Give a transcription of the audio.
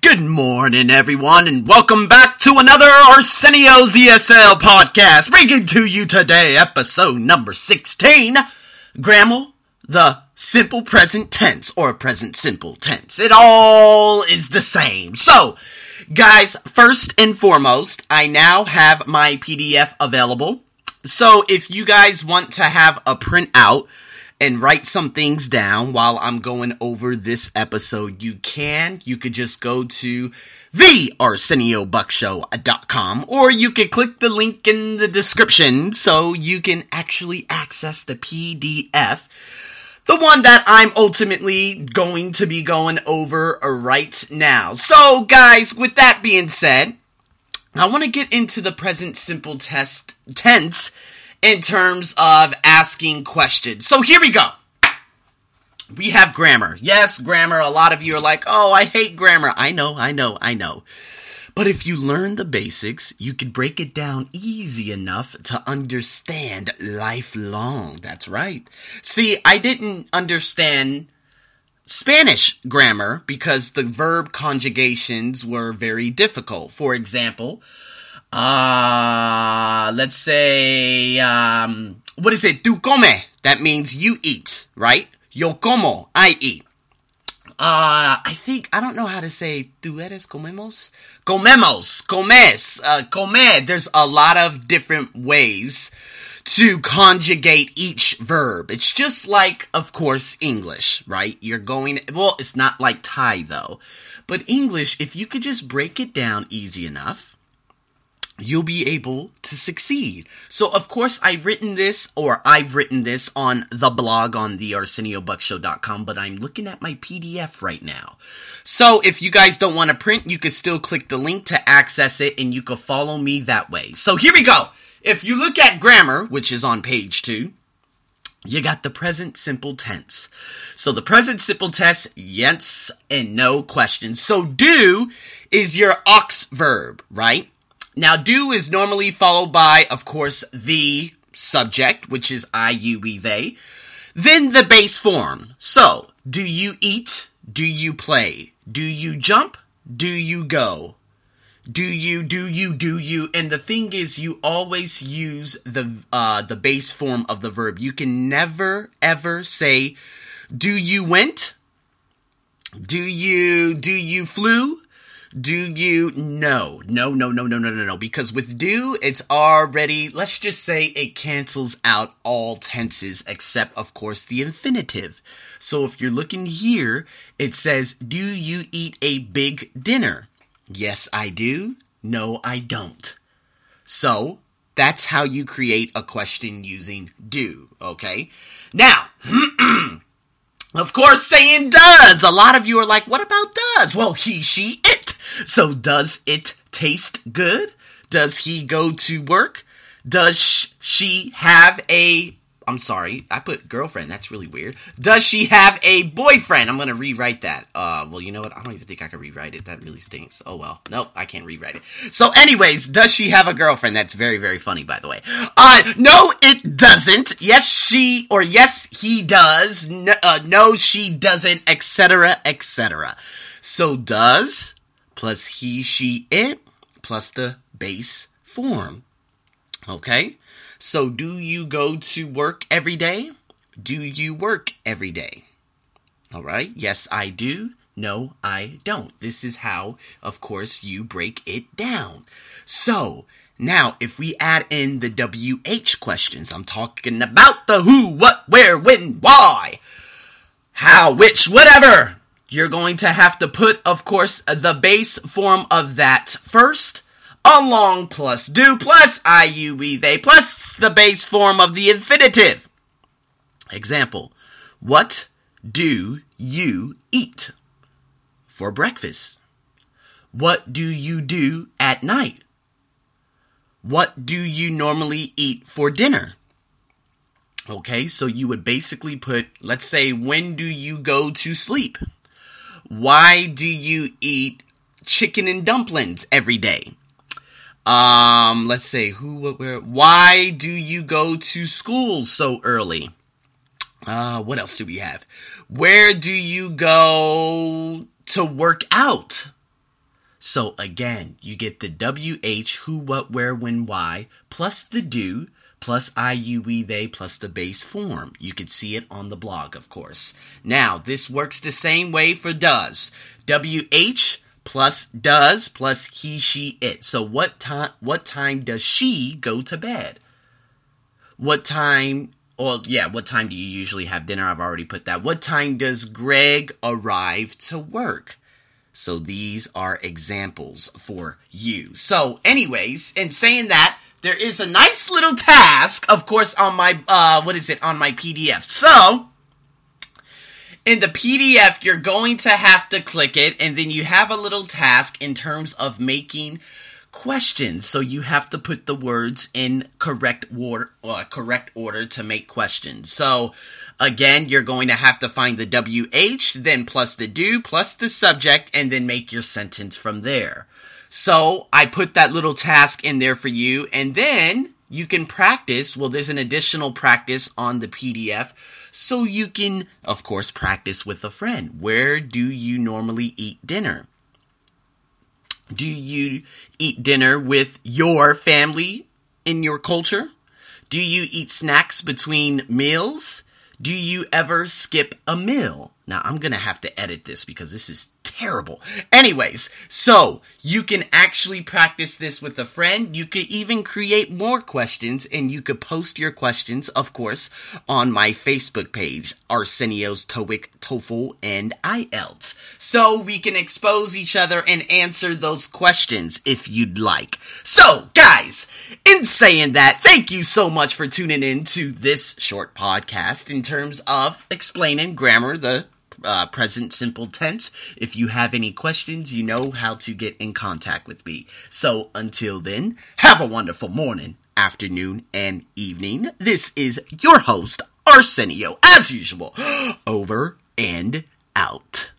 Good morning, everyone, and welcome back to another Arsenio's ESL podcast, bringing to you today episode number 16, Grammar, the simple present tense, or present simple tense. It all is the same. So, guys, first and foremost, I now have my PDF available. So, if you guys want to have a printout, and write some things down while I'm going over this episode, you can. You could just go to the ArsenioBuckshow.com or you could click the link in the description so you can actually access the PDF. The one that I'm ultimately going to be going over right now. So, guys, with that being said, I want to get into the present simple test tense in terms of asking questions. So here we go. We have grammar. Yes, grammar. A lot of you are like, oh, I hate grammar. I know, I know, I know. But if you learn the basics, you can break it down easy enough to understand lifelong. That's right. See, I didn't understand Spanish grammar because the verb conjugations were very difficult. For example, uh, let's say, um, what is it? Tu come. That means you eat, right? Yo como. I eat. Uh, I think, I don't know how to say, tu eres comemos? Comemos, comes, uh, come. There's a lot of different ways to conjugate each verb. It's just like, of course, English, right? You're going, well, it's not like Thai though. But English, if you could just break it down easy enough, you'll be able to succeed. So, of course, I've written this, or I've written this on the blog on the ArsenioBuckshow.com, but I'm looking at my PDF right now. So, if you guys don't want to print, you can still click the link to access it, and you can follow me that way. So, here we go. If you look at grammar, which is on page two, you got the present simple tense. So the present simple tense, yes and no questions. So do is your aux verb, right? Now, do is normally followed by, of course, the subject, which is I, you, we, they. Then the base form. So, do you eat? Do you play? Do you jump? Do you go? Do you, do you, do you? And the thing is, you always use the, uh, the base form of the verb. You can never, ever say, do you went? Do you, do you flew? Do you? No, no, no, no, no, no, no, no. Because with do, it's already, let's just say it cancels out all tenses except, of course, the infinitive. So if you're looking here, it says, Do you eat a big dinner? Yes, I do. No, I don't. So that's how you create a question using do, okay? Now, of course, saying does. A lot of you are like, what about does? Well, he, she, it so does it taste good? Does he go to work? Does she have a I'm sorry, I put girlfriend. That's really weird. Does she have a boyfriend? I'm gonna rewrite that. Uh, well, you know what? I don't even think I can rewrite it. That really stinks. Oh well. Nope, I can't rewrite it. So, anyways, does she have a girlfriend? That's very, very funny, by the way. Uh, no, it doesn't. Yes, she or yes, he does. No, uh, no she doesn't, etc., etc. So, does plus he, she, it, plus the base form. Okay? So, do you go to work every day? Do you work every day? All right? Yes, I do. No, I don't. This is how, of course, you break it down. So, now, if we add in the WH questions, I'm talking about the who, what, where, when, why, how, which, whatever. You're going to have to put, of course, the base form of that first, along plus do plus I, you, we, they, plus the base form of the infinitive. Example, what do you eat for breakfast? What do you do at night? What do you normally eat for dinner? Okay, so you would basically put, let's say, when do you go to sleep? Why do you eat chicken and dumplings every day? Um, let's say who, what, where. Why do you go to school so early? Uh, what else do we have? Where do you go to work out? So again, you get the WH, who, what, where, when, why, plus the do, plus I, you, we, they, plus the base form. You can see it on the blog, of course. Now, this works the same way for does. WH plus does plus he, she, it. So what time what time does she go to bed? What time well, yeah, what time do you usually have dinner? I've already put that. What time does Greg arrive to work? So these are examples for you. So, anyways, in saying that, there is a nice little task, of course, on my uh what is it, on my PDF. So in the PDF, you're going to have to click it, and then you have a little task in terms of making questions. So you have to put the words in correct order, uh, correct order to make questions. So again, you're going to have to find the WH, then plus the do, plus the subject, and then make your sentence from there. So I put that little task in there for you, and then you can practice. Well, there's an additional practice on the PDF. So you can, of course, practice with a friend. Where do you normally eat dinner? Do you eat dinner with your family in your culture? Do you eat snacks between meals? Do you ever skip a meal? Now, I'm gonna have to edit this because this is terrible. Anyways, so you can actually practice this with a friend. You could even create more questions and you could post your questions, of course, on my Facebook page, Arsenio's TOEIC, TOEFL, and IELTS. So we can expose each other and answer those questions if you'd like. So, guys, in saying that, thank you so much for tuning in to this short podcast in terms of explaining grammar, the uh, present simple tense. If you have any questions, you know how to get in contact with me. So until then, have a wonderful morning, afternoon, and evening. This is your host, Arsenio, as usual. Over and out.